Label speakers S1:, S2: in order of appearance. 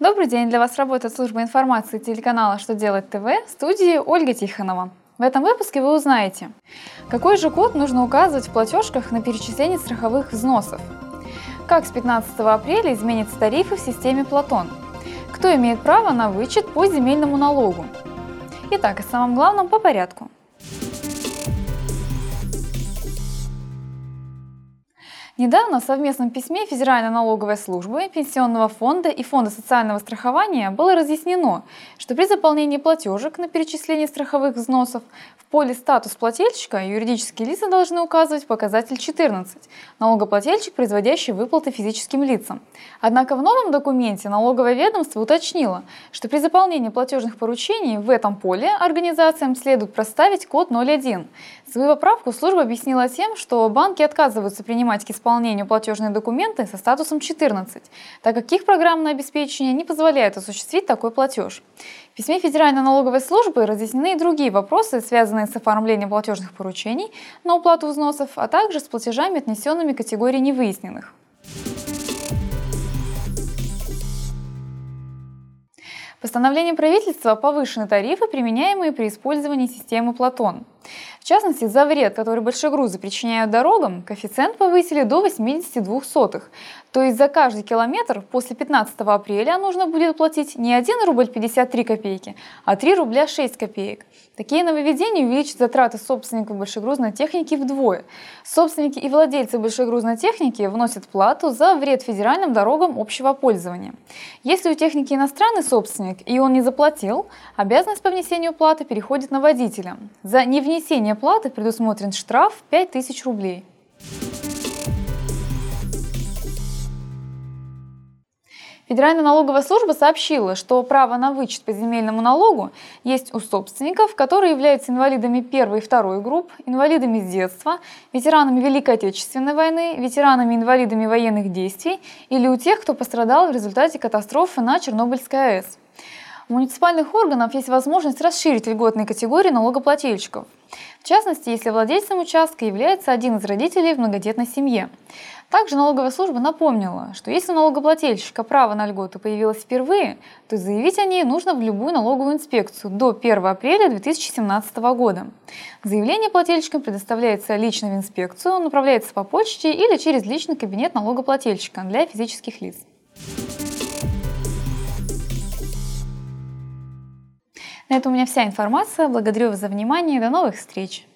S1: Добрый день! Для вас работает служба информации телеканала «Что делать ТВ» в студии Ольга Тихонова. В этом выпуске вы узнаете, какой же код нужно указывать в платежках на перечисление страховых взносов, как с 15 апреля изменятся тарифы в системе Платон, кто имеет право на вычет по земельному налогу. Итак, о самом главном по порядку – Недавно в совместном письме Федеральной налоговой службы, Пенсионного фонда и Фонда социального страхования было разъяснено, что при заполнении платежек на перечисление страховых взносов в поле «Статус плательщика» юридические лица должны указывать показатель 14 – налогоплательщик, производящий выплаты физическим лицам. Однако в новом документе налоговое ведомство уточнило, что при заполнении платежных поручений в этом поле организациям следует проставить код 01. Свою поправку служба объяснила тем, что банки отказываются принимать к исполнению платежные документы со статусом 14, так как их программное обеспечение не позволяет осуществить такой платеж. В письме Федеральной налоговой службы разъяснены и другие вопросы, связанные с оформлением платежных поручений на уплату взносов, а также с платежами, отнесенными к категории невыясненных. Постановлением правительства повышены тарифы, применяемые при использовании системы Платон. В частности, за вред, который большие грузы причиняют дорогам, коэффициент повысили до 82 сотых. То есть за каждый километр после 15 апреля нужно будет платить не 1 рубль 53 копейки, а 3 рубля 6 копеек. Такие нововведения увеличат затраты собственников большегрузной техники вдвое. Собственники и владельцы большегрузной техники вносят плату за вред федеральным дорогам общего пользования. Если у техники иностранный собственник и он не заплатил, обязанность по внесению платы переходит на водителя. За невнесение платы предусмотрен штраф 5000 рублей. Федеральная налоговая служба сообщила, что право на вычет по земельному налогу есть у собственников, которые являются инвалидами первой и второй групп, инвалидами с детства, ветеранами Великой Отечественной войны, ветеранами-инвалидами военных действий или у тех, кто пострадал в результате катастрофы на Чернобыльской АЭС. У муниципальных органов есть возможность расширить льготные категории налогоплательщиков. В частности, если владельцем участка является один из родителей в многодетной семье. Также налоговая служба напомнила, что если у налогоплательщика право на льготу появилось впервые, то заявить о ней нужно в любую налоговую инспекцию до 1 апреля 2017 года. Заявление плательщикам предоставляется лично в инспекцию, направляется по почте или через личный кабинет налогоплательщика для физических лиц. На этом у меня вся информация. Благодарю вас за внимание до новых встреч!